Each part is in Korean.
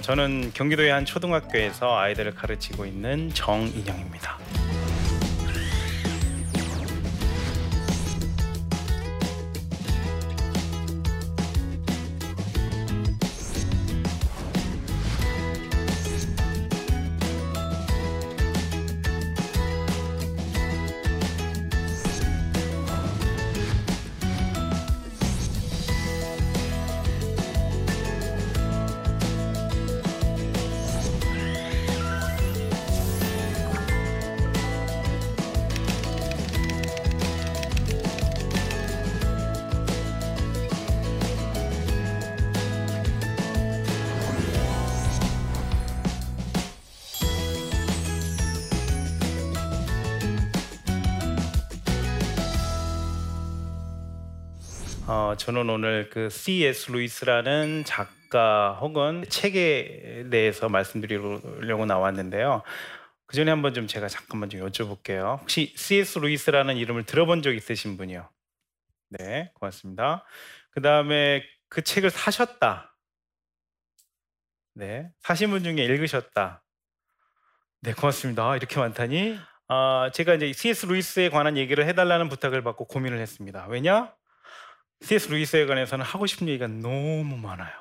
어, 저는 경기도의 한 초등학교에서 아이들을 가르치고 있는 정인영입니다. 어, 저는 오늘 그 C.S. 루이스라는 작가 혹은 책에 대해서 말씀드리려고 나왔는데요. 그 전에 한번 좀 제가 잠깐만 좀 여쭤볼게요. 혹시 C.S. 루이스라는 이름을 들어본 적 있으신 분이요? 네, 고맙습니다. 그 다음에 그 책을 사셨다. 네, 사신 분 중에 읽으셨다. 네, 고맙습니다. 이렇게 많다니. 아, 제가 이제 C.S. 루이스에 관한 얘기를 해달라는 부탁을 받고 고민을 했습니다. 왜냐? C.S. 루이스에 관해서는 하고 싶은 얘기가 너무 많아요.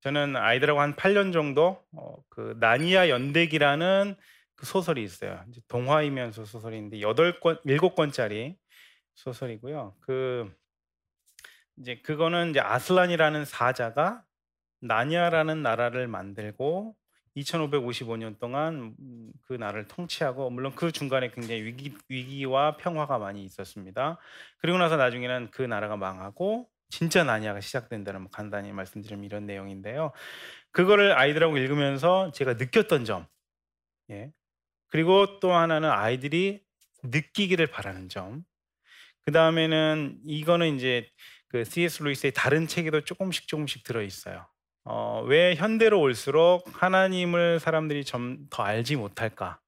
저는 아이들하고 한 8년 정도 어, 그 나니아 연대기라는 그 소설이 있어요. 이제 동화이면서 소설인데 8권, 7권짜리 소설이고요. 그 이제 그거는 이제 아슬란이라는 사자가 나니아라는 나라를 만들고 2555년 동안 그 나라를 통치하고 물론 그 중간에 굉장히 위기, 위기와 평화가 많이 있었습니다. 그리고 나서 나중에는 그 나라가 망하고 진짜 나니아가 시작된다는 뭐 간단히 말씀드리면 이런 내용인데요. 그거를 아이들하고 읽으면서 제가 느꼈던 점, 예. 그리고 또 하나는 아이들이 느끼기를 바라는 점. 그 다음에는 이거는 이제 그 C.S. 루이스의 다른 책에도 조금씩 조금씩 들어 있어요. 어, 왜 현대로 올수록 하나님을 사람들이 좀 더 알지 못할까?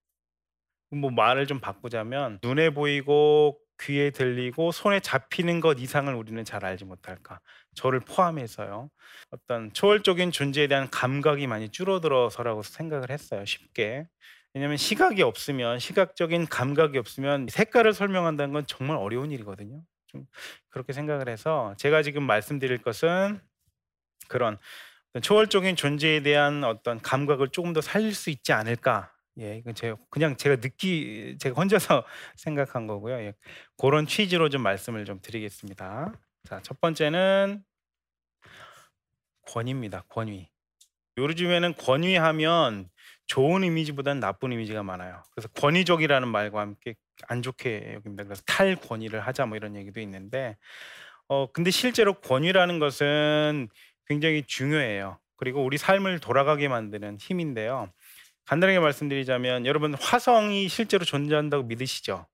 뭐 말을 좀 바꾸자면 눈에 보이고 귀에 들리고 손에 잡히는 것 이상을 우리는 잘 알지 못할까? 저를 포함해서요. 어떤 초월적인 존재에 대한 감각이 많이 줄어들어서라고 생각을 했어요. 쉽게. 왜냐하면 시각이 없으면 시각적인 감각이 없으면 색깔을 설명한다는 건 정말 어려운 일이거든요. 좀 그렇게 생각을 해서 제가 지금 말씀드릴 것은 그런 초월적인 존재에 대한 어떤 감각을 조금 더 살릴 수 있지 않을까? 예, 이건 제가 그냥 제가 느끼 제가 혼자서 생각한 거고요. 예, 그런 취지로 좀 말씀을 좀 드리겠습니다. 자, 첫 번째는 권위입니다. 권위. 요즘에는 권위하면 좋은 이미지보다는 나쁜 이미지가 많아요. 그래서 권위적이라는 말과 함께 안 좋게 여깁니다. 그래서 탈권위를 하자 뭐 이런 얘기도 있는데, 어 근데 실제로 권위라는 것은 굉장히 중요해요. 그리고 우리 삶을 돌아가게 만드는 힘인데요. 간단하게 말씀드리자면 여러분 화성이 실제로 존재한다고 믿으시죠?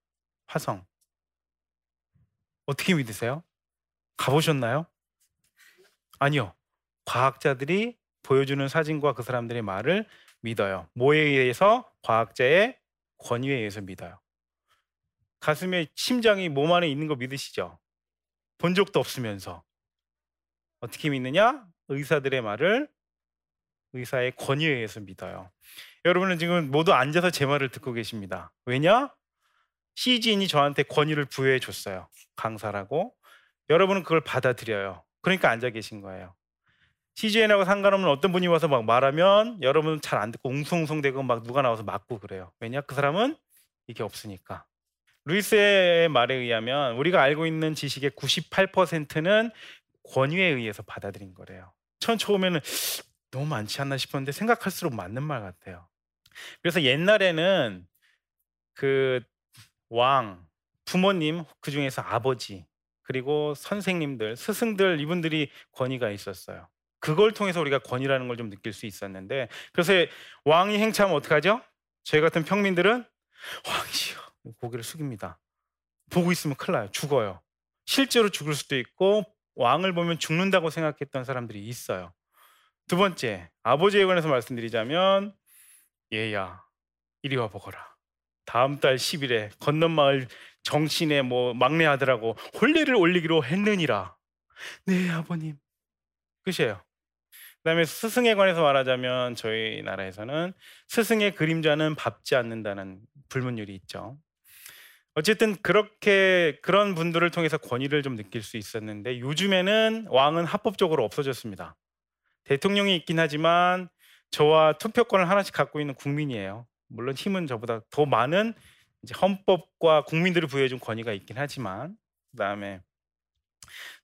화성. 어떻게 믿으세요? 가보셨나요? 아니요. 과학자들이 보여주는 사진과 그 사람들의 말을 믿어요. 뭐에 의해서? 과학자의 권위에 의해서 믿어요. 가슴에 심장이 몸 안에 있는 거 믿으시죠? 본 적도 없으면서. 어떻게 믿느냐? 의사들의 말을 의사의 권위에 의해서 믿어요. 여러분은 지금 모두 앉아서 제 말을 듣고 계십니다. 왜냐? CG인이 저한테 권위를 부여해 줬어요. 강사라고. 여러분은 그걸 받아들여요. 그러니까 앉아 계신 거예요. CGN하고 상관없는 어떤 분이 와서 막 말하면 여러분은 잘 안 듣고 웅성웅성대고 막 누가 나와서 맞고 그래요. 왜냐? 그 사람은 이게 없으니까. 루이스의 말에 의하면 우리가 알고 있는 지식의 98%는 권위에 의해서 받아들인 거래요. 전 처음에는 너무 많지 않나 싶었는데 생각할수록 맞는 말 같아요. 그래서 옛날에는 그 왕, 부모님, 그 중에서 아버지, 그리고 선생님들, 스승들 이분들이 권위가 있었어요. 그걸 통해서 우리가 권위라는 걸 좀 느낄 수 있었는데 그래서 왕이 행차하면 어떡하죠? 저희 같은 평민들은 왕이요 고개를 숙입니다. 보고 있으면 큰일 나요. 죽어요. 실제로 죽을 수도 있고 왕을 보면 죽는다고 생각했던 사람들이 있어요. 두 번째, 아버지에 관해서 말씀드리자면 얘야, 이리 와 보거라. 다음 달 10일에 건넌 마을 정신의 뭐 막내 아들하고 혼례를 올리기로 했느니라. 네, 아버님. 끝이에요. 그다음에 스승에 관해서 말하자면 저희 나라에서는 스승의 그림자는 밟지 않는다는 불문율이 있죠. 어쨌든 그렇게 그런 분들을 통해서 권위를 좀 느낄 수 있었는데 요즘에는 왕은 합법적으로 없어졌습니다. 대통령이 있긴 하지만 저와 투표권을 하나씩 갖고 있는 국민이에요. 물론 힘은 저보다 더 많은 이제 헌법과 국민들이 부여해준 권위가 있긴 하지만 그다음에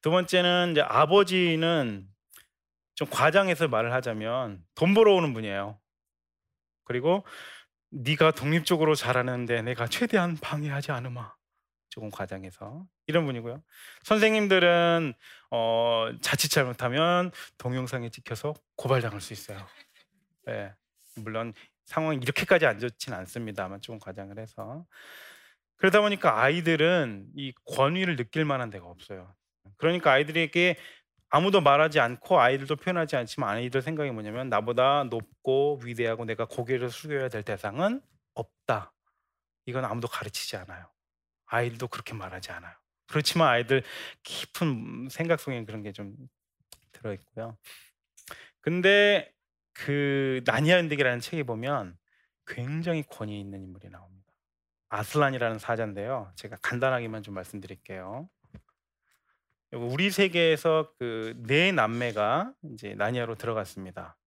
두 번째는 이제 아버지는 좀 과장해서 말을 하자면 돈 벌어오는 분이에요. 그리고 네가 독립적으로 잘하는데 내가 최대한 방해하지 않으마. 조금 과장해서 이런 분이고요. 선생님들은 어, 자칫 잘못하면 동영상에 찍혀서 고발당할 수 있어요. 네. 물론 상황이 이렇게까지 안 좋진 않습니다만 조금 과장을 해서 그러다 보니까 아이들은 이 권위를 느낄 만한 데가 없어요. 그러니까 아이들에게 아무도 말하지 않고 아이들도 표현하지 않지만 아이들 생각이 뭐냐면 나보다 높고 위대하고 내가 고개를 숙여야 될 대상은 없다. 이건 아무도 가르치지 않아요. 아이들도 그렇게 말하지 않아요. 그렇지만 아이들 깊은 생각 속에 그런 게 좀 들어 있고요. 근데 그 나니아 연대기라는 책에 보면 굉장히 권위 있는 인물이 나옵니다. 아슬란이라는 사자인데요. 제가 간단하게만 좀 말씀드릴게요. 우리 세계에서 그 네 남매가 이제 나니아로 들어갔습니다.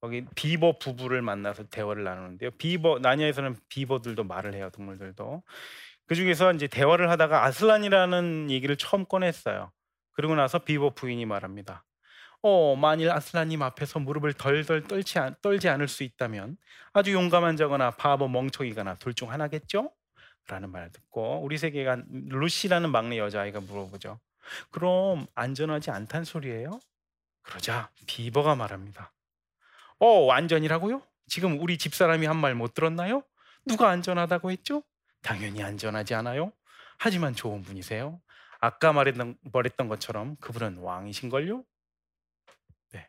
거기 비버 부부를 만나서 대화를 나누는데요. 비버 나니아에서는 비버들도 말을 해요. 동물들도. 그 중에서 이제 대화를 하다가 아슬란이라는 얘기를 처음 꺼냈어요. 그리고 나서 비버 부인이 말합니다. 어, 만일 아슬란님 앞에서 무릎을 덜덜 떨지, 떨지 않을 수 있다면 아주 용감한 자거나 바보 멍청이거나 둘 중 하나겠죠? 라는 말을 듣고 우리 세계의 루시라는 막내 여자아이가 물어보죠. 그럼 안전하지 않단 소리예요? 그러자 비버가 말합니다. 어, 완전이라고요? 지금 우리 집사람이 한 말 못 들었나요? 누가 안전하다고 했죠? 당연히 안전하지 않아요. 하지만 좋은 분이세요. 아까 말했던, 말했던 것처럼 그분은 왕이신걸요? 네.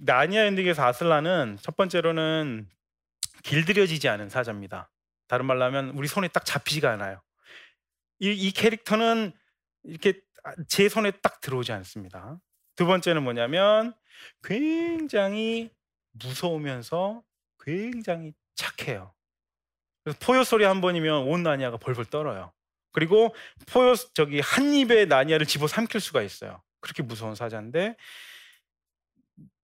나니아 연득에서 아슬라는 첫 번째로는 길들여지지 않은 사자입니다. 다른 말로 하면 우리 손에 딱 잡히지가 않아요. 이, 이 캐릭터는 이렇게 제 손에 딱 들어오지 않습니다. 두 번째는 뭐냐면 굉장히 무서우면서 굉장히 착해요. 그래서 포효 소리 한 번이면 온 나니아가 벌벌 떨어요. 그리고 포효 저기 한 입에 나니아를 집어 삼킬 수가 있어요. 그렇게 무서운 사자인데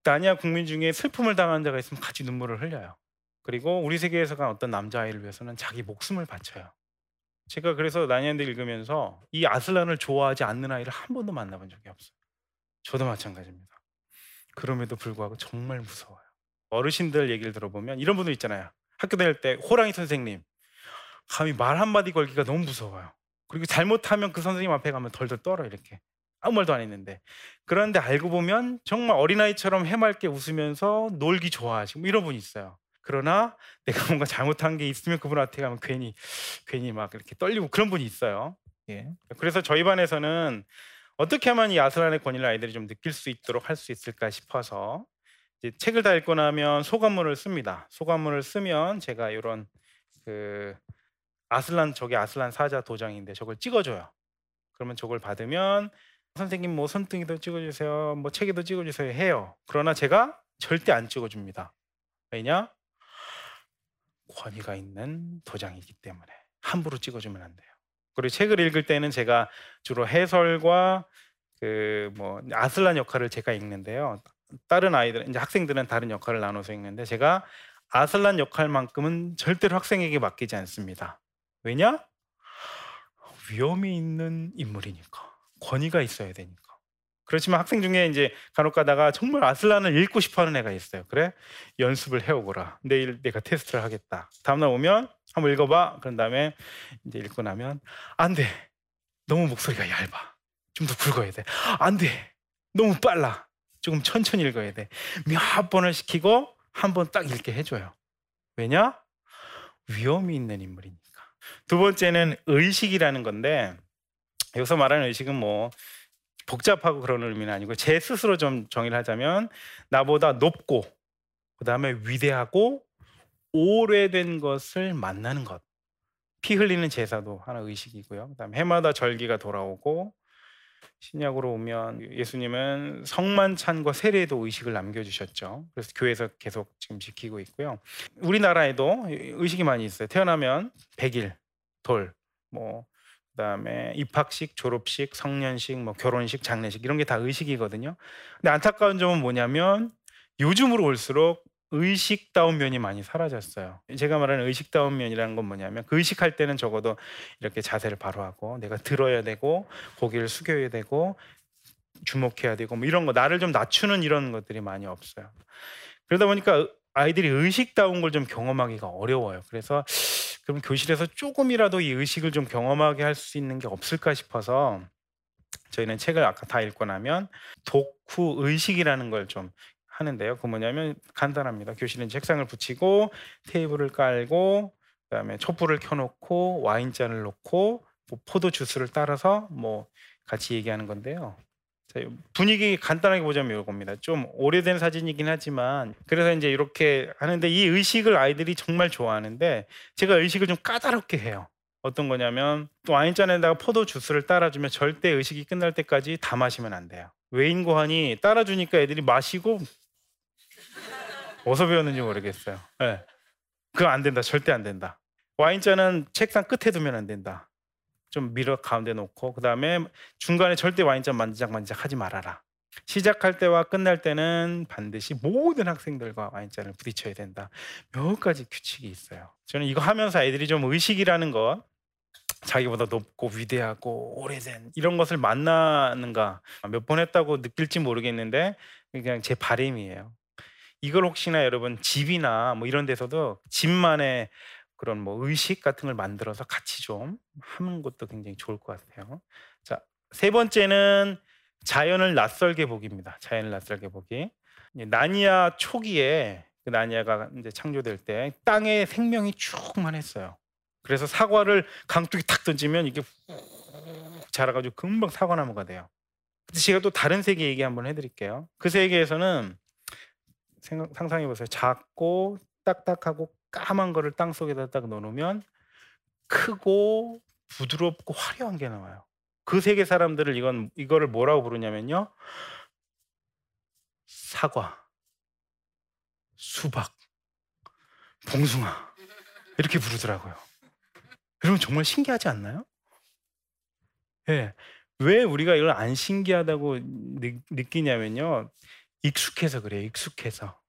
나니아 국민 중에 슬픔을 당한 자가 있으면 같이 눈물을 흘려요. 그리고 우리 세계에서가 어떤 남자아이를 위해서는 자기 목숨을 바쳐요. 제가 그래서 나니안드 읽으면서 이 아슬란을 좋아하지 않는 아이를 한 번도 만나본 적이 없어요. 저도 마찬가지입니다. 그럼에도 불구하고 정말 무서워요. 어르신들 얘기를 들어보면 이런 분들 있잖아요. 학교 다닐 때 호랑이 선생님 감히 말 한마디 걸기가 너무 무서워요. 그리고 잘못하면 그 선생님 앞에 가면 덜덜 떨어 이렇게 아무 말도 안 했는데 그런데 알고 보면 정말 어린아이처럼 해맑게 웃으면서 놀기 좋아하시고 뭐 이런 분이 있어요. 그러나 내가 뭔가 잘못한 게 있으면 그분한테 가면 괜히 괜히 막 이렇게 떨리고 그런 분이 있어요. 예. 그래서 저희 반에서는 어떻게 하면 이 아슬란의 권위를 아이들이 좀 느낄 수 있도록 할 수 있을까 싶어서 책을 다 읽고 나면 소감문을 씁니다. 소감문을 쓰면 제가 이런 그 아슬란 저게 아슬란 사자 도장인데 저걸 찍어줘요. 그러면 저걸 받으면 선생님 뭐 손등이도 찍어주세요, 뭐 책에도 찍어주세요 해요. 그러나 제가 절대 안 찍어줍니다. 왜냐? 권위가 있는 도장이기 때문에 함부로 찍어주면 안 돼요. 그리고 책을 읽을 때는 제가 주로 해설과 그 뭐 아슬란 역할을 제가 읽는데요. 다른 아이들 이제 학생들은 다른 역할을 나눠서 읽는데 제가 아슬란 역할만큼은 절대로 학생에게 맡기지 않습니다. 왜냐? 위험이 있는 인물이니까 권위가 있어야 되니까. 그렇지만 학생 중에 이제 간혹 가다가 정말 아슬란을 읽고 싶어 하는 애가 있어요. 그래? 연습을 해오거라. 내일 내가 테스트를 하겠다. 다음날 오면 한번 읽어봐. 그런 다음에 이제 읽고 나면 안 돼. 너무 목소리가 얇아. 좀 더 굵어야 돼. 안 돼. 너무 빨라. 조금 천천히 읽어야 돼. 몇 번을 시키고 한 번 딱 읽게 해줘요. 왜냐? 위험이 있는 인물이니까. 두 번째는 의식이라는 건데 여기서 말하는 의식은 뭐 복잡하고 그런 의미는 아니고 제 스스로 좀 정의를 하자면 나보다 높고 그다음에 위대하고 오래된 것을 만나는 것. 피 흘리는 제사도 하나 의식이고요. 그다음에 해마다 절기가 돌아오고 신약으로 오면 예수님은 성만찬과 세례에도 의식을 남겨주셨죠. 그래서 교회에서 계속 지금 지키고 있고요. 우리나라에도 의식이 많이 있어요. 태어나면 100일, 돌, 뭐 그다음에 입학식, 졸업식, 성년식, 뭐 결혼식, 장례식 이런 게 다 의식이거든요. 근데 안타까운 점은 뭐냐면 요즘으로 올수록 의식다운 면이 많이 사라졌어요. 제가 말하는 의식다운 면이라는 건 뭐냐면 그 의식할 때는 적어도 이렇게 자세를 바로 하고 내가 들어야 되고 고개를 숙여야 되고 주목해야 되고 뭐 이런 거 나를 좀 낮추는 이런 것들이 많이 없어요. 그러다 보니까 아이들이 의식다운 걸 좀 경험하기가 어려워요. 그래서 그럼 교실에서 조금이라도 이 의식을 좀 경험하게 할 수 있는 게 없을까 싶어서 저희는 책을 아까 다 읽고 나면 독후 의식이라는 걸 좀 하는데요. 그 뭐냐면 간단합니다. 교실은 책상을 붙이고 테이블을 깔고 그다음에 촛불을 켜놓고 와인잔을 놓고 뭐 포도 주스를 따라서 뭐 같이 얘기하는 건데요. 분위기 간단하게 보자면 이겁니다. 좀 오래된 사진이긴 하지만 그래서 이제 이렇게 하는데 이 의식을 아이들이 정말 좋아하는데 제가 의식을 좀 까다롭게 해요. 어떤 거냐면 또 와인잔에다가 포도 주스를 따라주면 절대 의식이 끝날 때까지 다 마시면 안 돼요. 외인 고환이 따라주니까 애들이 마시고 어디서 배웠는지 모르겠어요. 네. 그거 안 된다. 절대 안 된다. 와인잔은 책상 끝에 두면 안 된다. 좀 밀어 가운데 놓고 그 다음에 중간에 절대 와인잔 만지작 만지작 하지 말아라. 시작할 때와 끝날 때는 반드시 모든 학생들과 와인잔을 부딪혀야 된다. 몇 가지 규칙이 있어요. 저는 이거 하면서 애들이 좀 의식이라는 것, 자기보다 높고 위대하고 오래된 이런 것을 만나는가 몇 번 했다고 느낄지 모르겠는데 그냥 제 바램이에요. 이걸 혹시나 여러분 집이나 뭐 이런 데서도 집만의 그런 뭐 의식 같은 걸 만들어서 같이 좀 하는 것도 굉장히 좋을 것 같아요. 자, 세 번째는 자연을 낯설게 보기입니다. 자연을 낯설게 보기. 나니아 초기에 그 나니아가 이제 창조될 때 땅에 생명이 충만했어요. 그래서 사과를 강둑이 탁 던지면 이게 훅 자라가지고 금방 사과나무가 돼요. 근데 제가 또 다른 세계 얘기 한번 해드릴게요. 그 세계에서는 생각, 상상해 보세요. 작고 딱딱하고 까만 거를 땅 속에다 딱 넣어놓으면 크고 부드럽고 화려한 게 나와요. 그 세계 사람들을 이건 이거를 뭐라고 부르냐면요. 사과, 수박, 봉숭아 이렇게 부르더라고요. 여러분 정말 신기하지 않나요? 예. 네. 왜 우리가 이걸 안 신기하다고 느, 느끼냐면요. 익숙해서 그래요. 익숙해서.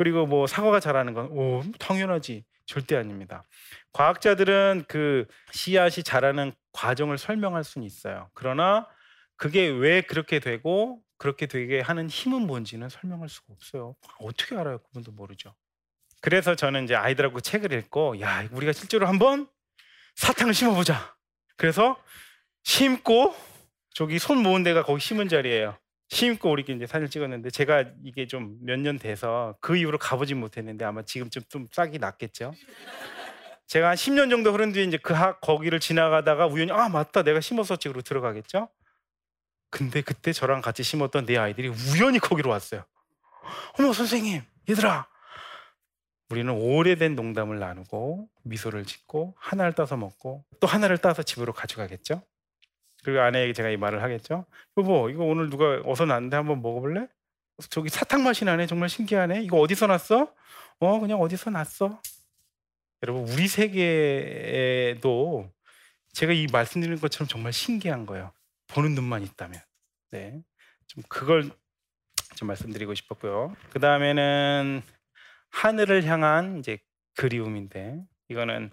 그리고 뭐 사과가 자라는 건 오, 당연하지. 절대 아닙니다. 과학자들은 그 씨앗이 자라는 과정을 설명할 수는 있어요. 그러나 그게 왜 그렇게 되고 그렇게 되게 하는 힘은 뭔지는 설명할 수가 없어요. 어떻게 알아요? 그분도 모르죠. 그래서 저는 이제 아이들하고 책을 읽고 야, 우리가 실제로 한번 사탕을 심어 보자. 그래서 심고 저기 손 모은 데가 거기 심은 자리예요. 심고 우리끼리 이제 사진을 찍었는데 제가 이게 좀 몇 년 돼서 그 이후로 가보진 못했는데 아마 지금쯤 좀 싹이 났겠죠. 제가 한 10년 정도 흐른 뒤에 이제 그학 거기를 지나가다가 우연히 아 맞다 내가 심었었지 그러고 들어가겠죠. 근데 그때 저랑 같이 심었던 내 아이들이 우연히 거기로 왔어요. 어머 선생님 얘들아 우리는 오래된 농담을 나누고 미소를 짓고 하나를 따서 먹고 또 하나를 따서 집으로 가져가겠죠. 그리고 아내에게 제가 이 말을 하겠죠. 여보, 이거 오늘 누가 어서 났는데 한번 먹어볼래? 저기 사탕 맛이 나네. 정말 신기하네. 이거 어디서 났어? 어, 그냥 어디서 났어. 여러분, 우리 세계에도 제가 이 말씀드리는 것처럼 정말 신기한 거예요. 보는 눈만 있다면. 네. 좀 그걸 좀 말씀드리고 싶었고요. 그 다음에는 하늘을 향한 이제 그리움인데, 이거는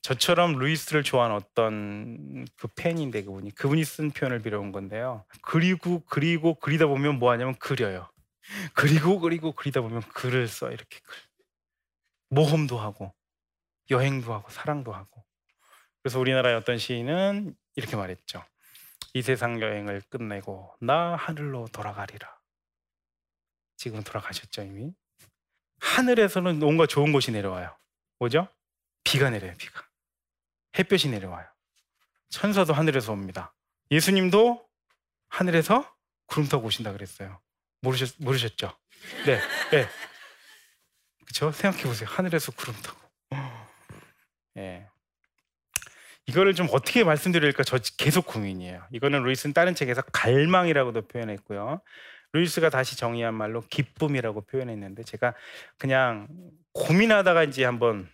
저처럼 루이스를 좋아하는 어떤 그 팬인데 그분이 그분이 쓴 표현을 빌어온 건데요. 그리고 그리고 그리다 보면 뭐 하냐면 그려요. 그리고 그리고 그리다 보면 글을 써 이렇게 글. 모험도 하고 여행도 하고 사랑도 하고. 그래서 우리나라의 어떤 시인은 이렇게 말했죠. 이 세상 여행을 끝내고 나 하늘로 돌아가리라. 지금 돌아가셨죠 이미. 하늘에서는 뭔가 좋은 것이 내려와요. 뭐죠? 비가 내려요, 비가. 햇볕이 내려와요. 천사도 하늘에서 옵니다. 예수님도 하늘에서 구름 타고 오신다 그랬어요. 모르셨, 모르셨죠? 네, 네. 그쵸? 생각해 보세요. 하늘에서 구름 타고. 예. 이거를 좀 어떻게 말씀드릴까 저 계속 고민이에요. 이거는 루이스는 다른 책에서 갈망이라고도 표현했고요. 루이스가 다시 정의한 말로 기쁨이라고 표현했는데 제가 그냥 고민하다가 이제 한번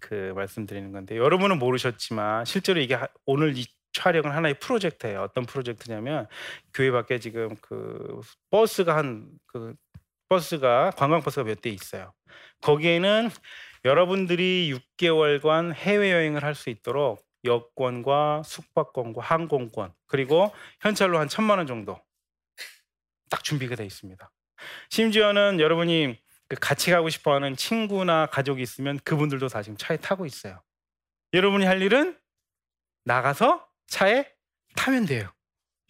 그 말씀드리는 건데 여러분은 모르셨지만 실제로 이게 오늘 이 촬영은 하나의 프로젝트예요. 어떤 프로젝트냐면 교회 밖에 지금 그 버스가 한 그 버스가 관광 버스가 몇 대 있어요. 거기에는 여러분들이 6개월간 해외 여행을 할 수 있도록 여권과 숙박권과 항공권 그리고 현찰로 한 천만 원 정도 딱 준비가 돼 있습니다. 심지어는 여러분이 그 같이 가고 싶어하는 친구나 가족이 있으면 그분들도 다 지금 차에 타고 있어요. 여러분이 할 일은 나가서 차에 타면 돼요.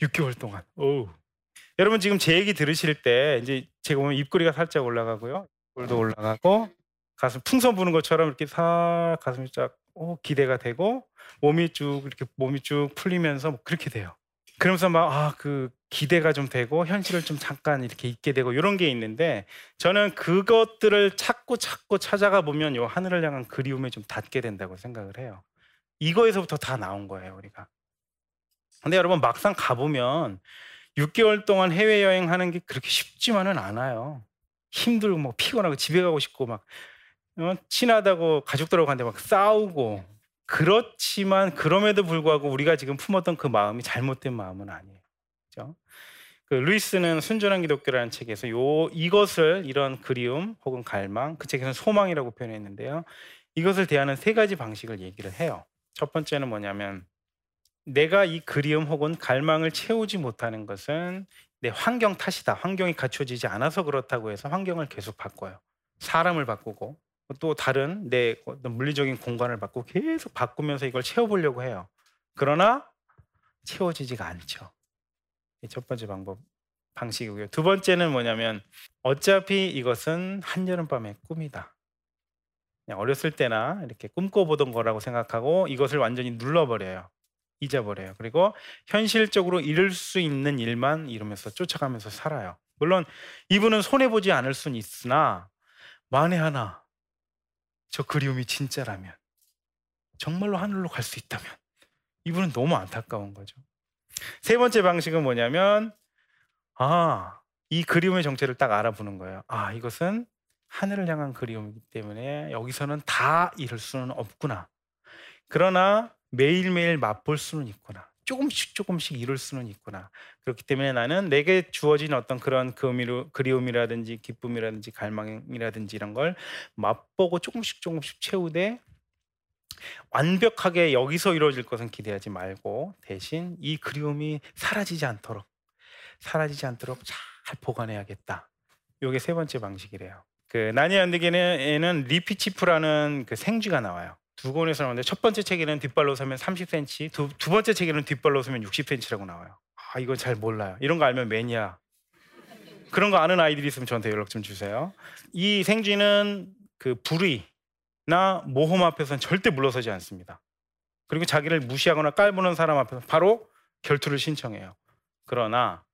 6개월 동안. 오. 여러분 지금 제 얘기 들으실 때 이제 제가 보면 입꼬리가 살짝 올라가고요. 볼도 올라가고 가슴 풍선 부는 것처럼 이렇게 싹 가슴이 쫙 오, 기대가 되고 몸이 쭉 이렇게 몸이 쭉 풀리면서 뭐 그렇게 돼요. 그러면서 막 아 그 기대가 좀 되고 현실을 좀 잠깐 이렇게 잊게 되고 이런 게 있는데 저는 그것들을 찾고 찾고 찾아가 보면 요 하늘을 향한 그리움에 좀 닿게 된다고 생각을 해요. 이거에서부터 다 나온 거예요, 우리가. 근데 여러분 막상 가보면 6개월 동안 해외 여행 하는 게 그렇게 쉽지만은 않아요. 힘들고 뭐 피곤하고 집에 가고 싶고 막 어, 친하다고 가족들하고 갔는데 막 싸우고 그렇지만 그럼에도 불구하고 우리가 지금 품었던 그 마음이 잘못된 마음은 아니에요. 그렇죠? 그 루이스는 순전한 기독교라는 책에서 요 이것을 이런 그리움 혹은 갈망 그 책에서는 소망이라고 표현했는데요. 이것을 대하는 세 가지 방식을 얘기를 해요. 첫 번째는 뭐냐면 내가 이 그리움 혹은 갈망을 채우지 못하는 것은 내 환경 탓이다. 환경이 갖춰지지 않아서 그렇다고 해서 환경을 계속 바꿔요. 사람을 바꾸고 또 다른 내 물리적인 공간을 바꾸고 계속 바꾸면서 이걸 채워보려고 해요. 그러나 채워지지가 않죠. 첫 번째 방법 방식이고요. 두 번째는 뭐냐면 어차피 이것은 한여름밤의 꿈이다. 어렸을 때나 이렇게 꿈꿔보던 거라고 생각하고 이것을 완전히 눌러버려요. 잊어버려요. 그리고 현실적으로 이룰 수 있는 일만 이루면서 쫓아가면서 살아요. 물론 이분은 손해 보지 않을 수는 있으나 만에 하나 저 그리움이 진짜라면 정말로 하늘로 갈 수 있다면 이분은 너무 안타까운 거죠. 세 번째 방식은 뭐냐면 아, 이 그리움의 정체를 딱 알아보는 거예요. 아, 이것은 하늘을 향한 그리움이기 때문에 여기서는 다 이룰 수는 없구나. 그러나 매일매일 맛볼 수는 있구나. 조금씩 조금씩 이룰 수는 있구나. 그렇기 때문에 나는 내게 주어진 어떤 그런 그리움이라든지 기쁨이라든지 갈망이라든지 이런 걸 맛보고 조금씩 조금씩 채우되 완벽하게 여기서 이루어질 것은 기대하지 말고 대신 이 그리움이 사라지지 않도록 사라지지 않도록 잘 보관해야겠다. 이게 세 번째 방식이래요. 그 나니 안드게는 리피치프라는 그 생쥐가 나와요. 두 권에서 나오는데 첫 번째 책에는 뒷발로 서면 30cm, 두, 두 번째 책에는 뒷발로 서면 60cm라고 나와요. 아 이건 잘 몰라요. 이런 거 알면 매니아. 그런 거 아는 아이들이 있으면 저한테 연락 좀 주세요. 이 생쥐는 그 불의 나 모험 앞에서는 절대 물러서지 않습니다. 그리고 자기를 무시하거나 깔보는 사람 앞에서 바로 결투를 신청해요. 그러나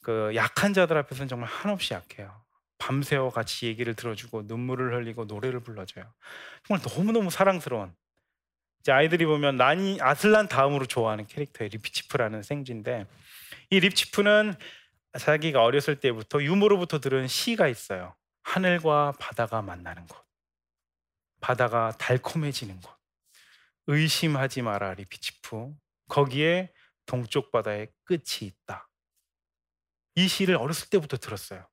그 약한 자들 앞에서는 정말 한없이 약해요. 밤새워 같이 얘기를 들어주고 눈물을 흘리고 노래를 불러줘요. 정말 너무너무 사랑스러운 이제 아이들이 보면 난이 아슬란 다음으로 좋아하는 캐릭터의 리피치프라는 생쥐인데 이 리피치프는 자기가 어렸을 때부터 유모로부터 들은 시가 있어요. 하늘과 바다가 만나는 곳. 바다가 달콤해지는 곳. 의심하지 마라 리피치프. 거기에 동쪽 바다의 끝이 있다. 이 시를 어렸을 때부터 들었어요.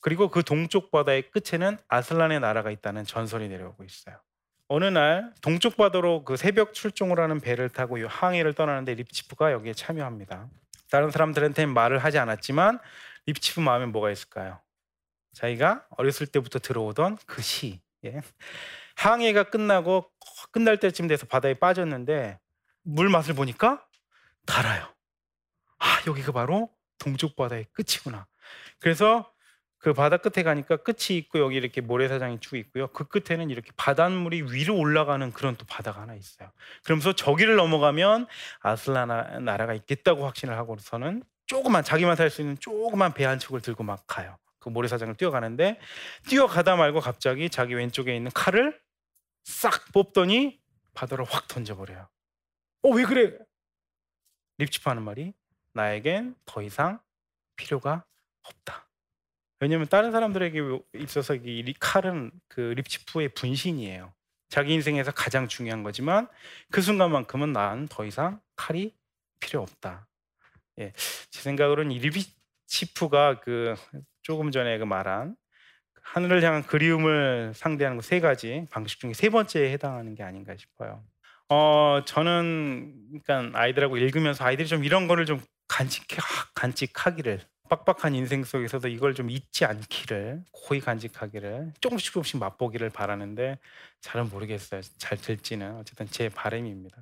그리고 그 동쪽 바다의 끝에는 아슬란의 나라가 있다는 전설이 내려오고 있어요. 어느 날 동쪽 바다로 그 새벽 출정호라는 배를 타고 항해를 떠나는데 리피치프가 여기에 참여합니다. 다른 사람들한테 말을 하지 않았지만 립치프 마음에 뭐가 있을까요? 자기가 어렸을 때부터 들어오던 그 시. 예. 항해가 끝나고 끝날 때쯤 돼서 바다에 빠졌는데 물 맛을 보니까 달아요. 아 여기가 바로 동쪽 바다의 끝이구나. 그래서 그 바다 끝에 가니까 끝이 있고 여기 이렇게 모래사장이 쭉 있고요. 그 끝에는 이렇게 바닷물이 위로 올라가는 그런 또 바다가 하나 있어요. 그러면서 저기를 넘어가면 아슬라나 나라가 있겠다고 확신을 하고서는 조그만 자기만 탈수 있는 조그만 배 한 척을 들고 막 가요. 그 모래사장을 뛰어가는데 뛰어가다 말고 갑자기 자기 왼쪽에 있는 칼을 싹 뽑더니 바다로 확 던져버려요. 어 왜 그래? 립치프 하는 말이 나에겐 더 이상 필요가 없다. 왜냐면 다른 사람들에게 있어서 이 칼은 그 립치프의 분신이에요. 자기 인생에서 가장 중요한 거지만 그 순간만큼은 난 더 이상 칼이 필요 없다. 예, 제 생각으로는 이 립치프가 그 조금 전에 그 말한 하늘을 향한 그리움을 상대하는 세 가지 방식 중에 세 번째에 해당하는 게 아닌가 싶어요. 어, 저는 그러니까 아이들하고 읽으면서 아이들이 좀 이런 거를 좀 간직해 간직하기를 빡빡한 인생 속에서도 이걸 좀 잊지 않기를 고이 간직하기를 조금씩 조금씩 맛보기를 바라는데 잘은 모르겠어요. 잘 될지는 어쨌든 제 바람입니다.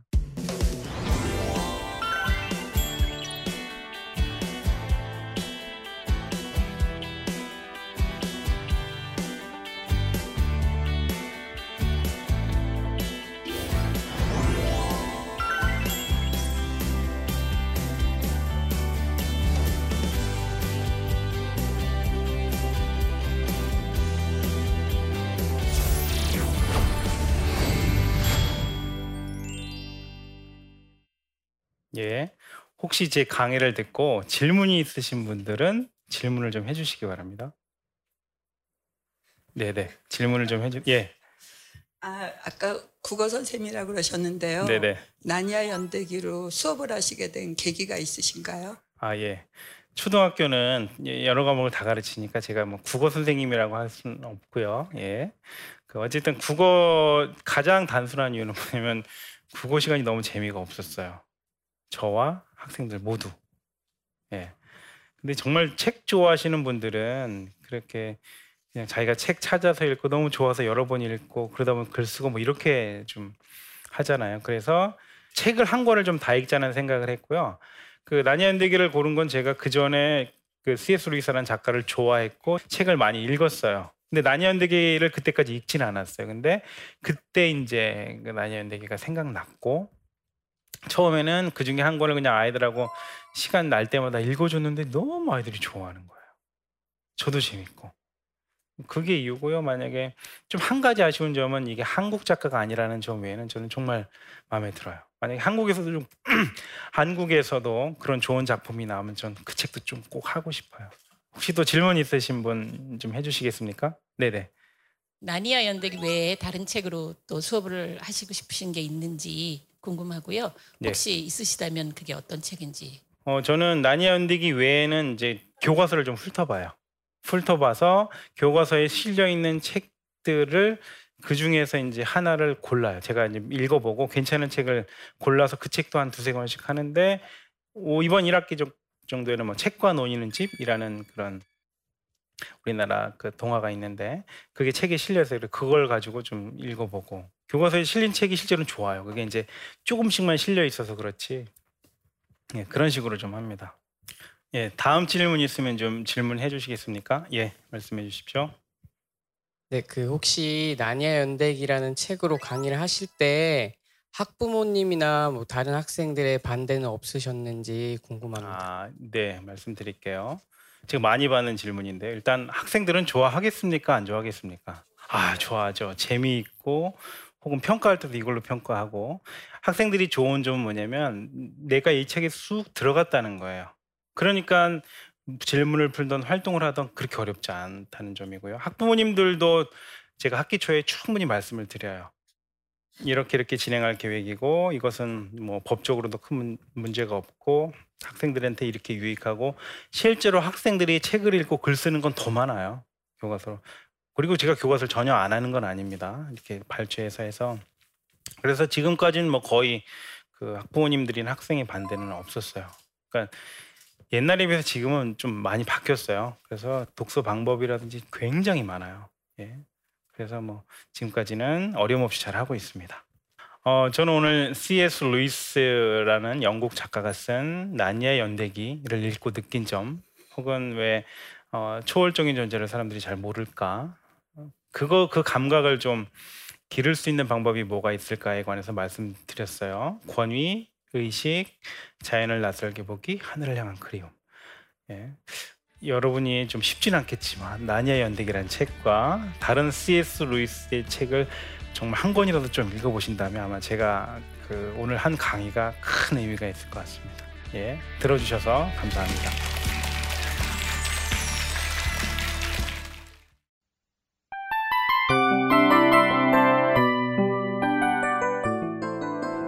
혹시 제 강의를 듣고 질문이 있으신 분들은 질문을 좀 해주시기 바랍니다. 네네. 질문을 좀 해주. 예. 아, 아까 국어 선생님이라고 그러셨는데요. 네네. 나니아 연대기로 수업을 하시게 된 계기가 있으신가요? 아 예. 초등학교는 예, 여러 과목을 다 가르치니까 제가 뭐 국어 선생님이라고 할 수는 없고요. 예. 그 어쨌든 국어 가장 단순한 이유는 뭐냐면 국어 시간이 너무 재미가 없었어요. 저와 학생들 모두. 예. 근데 정말 책 좋아하시는 분들은 그렇게 그냥 자기가 책 찾아서 읽고 너무 좋아서 여러 번 읽고 그러다 보면 글 쓰고 뭐 이렇게 좀 하잖아요. 그래서 책을 한 권을 좀 다 읽자는 생각을 했고요. 그 나니아 연대기를 고른 건 제가 그 전에 그 C.S. 루이스라는 작가를 좋아했고 책을 많이 읽었어요. 근데 나니아 연대기를 그때까지 읽지는 않았어요. 근데 그때 이제 그 나니아 연대기가 생각났고 처음에는 그 중에 한 권을 그냥 아이들하고 시간 날 때마다 읽어줬는데 너무 아이들이 좋아하는 거예요. 저도 재밌고. 그게 이유고요. 만약에 좀 한 가지 아쉬운 점은 이게 한국 작가가 아니라는 점 외에는 저는 정말 마음에 들어요. 만약에 한국에서도 좀 한국에서도 그런 좋은 작품이 나오면 전 그 책도 좀 꼭 하고 싶어요. 혹시 또 질문 있으신 분 좀 해주시겠습니까? 네네. 나니아 연대기 외에 다른 책으로 또 수업을 하시고 싶으신 게 있는지 궁금하고요. 네. 혹시 있으시다면 그게 어떤 책인지. 어, 저는 나니아 연대기 외에는 이제 교과서를 좀 훑어봐요. 훑어봐서 교과서에 실려 있는 책들을 그 중에서 이제 하나를 골라요. 제가 이제 읽어보고 괜찮은 책을 골라서 그 책도 한 두세 권씩 하는데 오, 이번 1학기 정도에는 뭐 책과 논의는 집이라는 그런 우리나라 그 동화가 있는데 그게 책에 실려서 그걸 가지고 좀 읽어보고 교과서에 실린 책이 실제로는 좋아요. 그게 이제 조금씩만 실려 있어서 그렇지 예, 그런 식으로 좀 합니다. 예, 다음 질문 있으면 좀 질문해 주시겠습니까? 예, 말씀해 주십시오. 네, 그 혹시 나니아 연대기라는 책으로 강의를 하실 때 학부모님이나 뭐 다른 학생들의 반대는 없으셨는지 궁금합니다. 아, 네, 말씀드릴게요. 지금 많이 받는 질문인데 일단 학생들은 좋아하겠습니까? 안 좋아하겠습니까? 아, 좋아하죠. 재미있고 혹은 평가할 때도 이걸로 평가하고 학생들이 좋은 점은 뭐냐면 내가 이 책에 쑥 들어갔다는 거예요. 그러니까 질문을 풀던 활동을 하던 그렇게 어렵지 않다는 점이고요. 학부모님들도 제가 학기 초에 충분히 말씀을 드려요. 이렇게 이렇게 진행할 계획이고 이것은 뭐 법적으로도 큰 문제가 없고 학생들한테 이렇게 유익하고 실제로 학생들이 책을 읽고 글 쓰는 건 더 많아요 교과서로. 그리고 제가 교과서를 전혀 안 하는 건 아닙니다. 이렇게 발췌해서 해서. 그래서 지금까지는 뭐 거의 그 학부모님들이나 학생의 반대는 없었어요. 그러니까 옛날에 비해서 지금은 좀 많이 바뀌었어요. 그래서 독서 방법이라든지 굉장히 많아요. 예. 그래서 뭐 지금까지는 어려움 없이 잘 하고 있습니다. 어, 저는 오늘 C.S. 루이스라는 영국 작가가 쓴 나니아 연대기를 읽고 느낀 점, 혹은 왜 어, 초월적인 존재를 사람들이 잘 모를까, 그거 그 감각을 좀 기를 수 있는 방법이 뭐가 있을까에 관해서 말씀드렸어요. 권위, 의식, 자연을 낯설게 보기, 하늘을 향한 그리움. 예. 여러분이 좀 쉽진 않겠지만 나니아 연대기라는 책과 다른 C.S. 루이스의 책을 정말 한 권이라도 좀 읽어보신다면 아마 제가 그 오늘 한 강의가 큰 의미가 있을 것 같습니다. 예, 들어주셔서 감사합니다.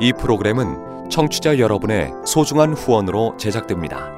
이 프로그램은 청취자 여러분의 소중한 후원으로 제작됩니다.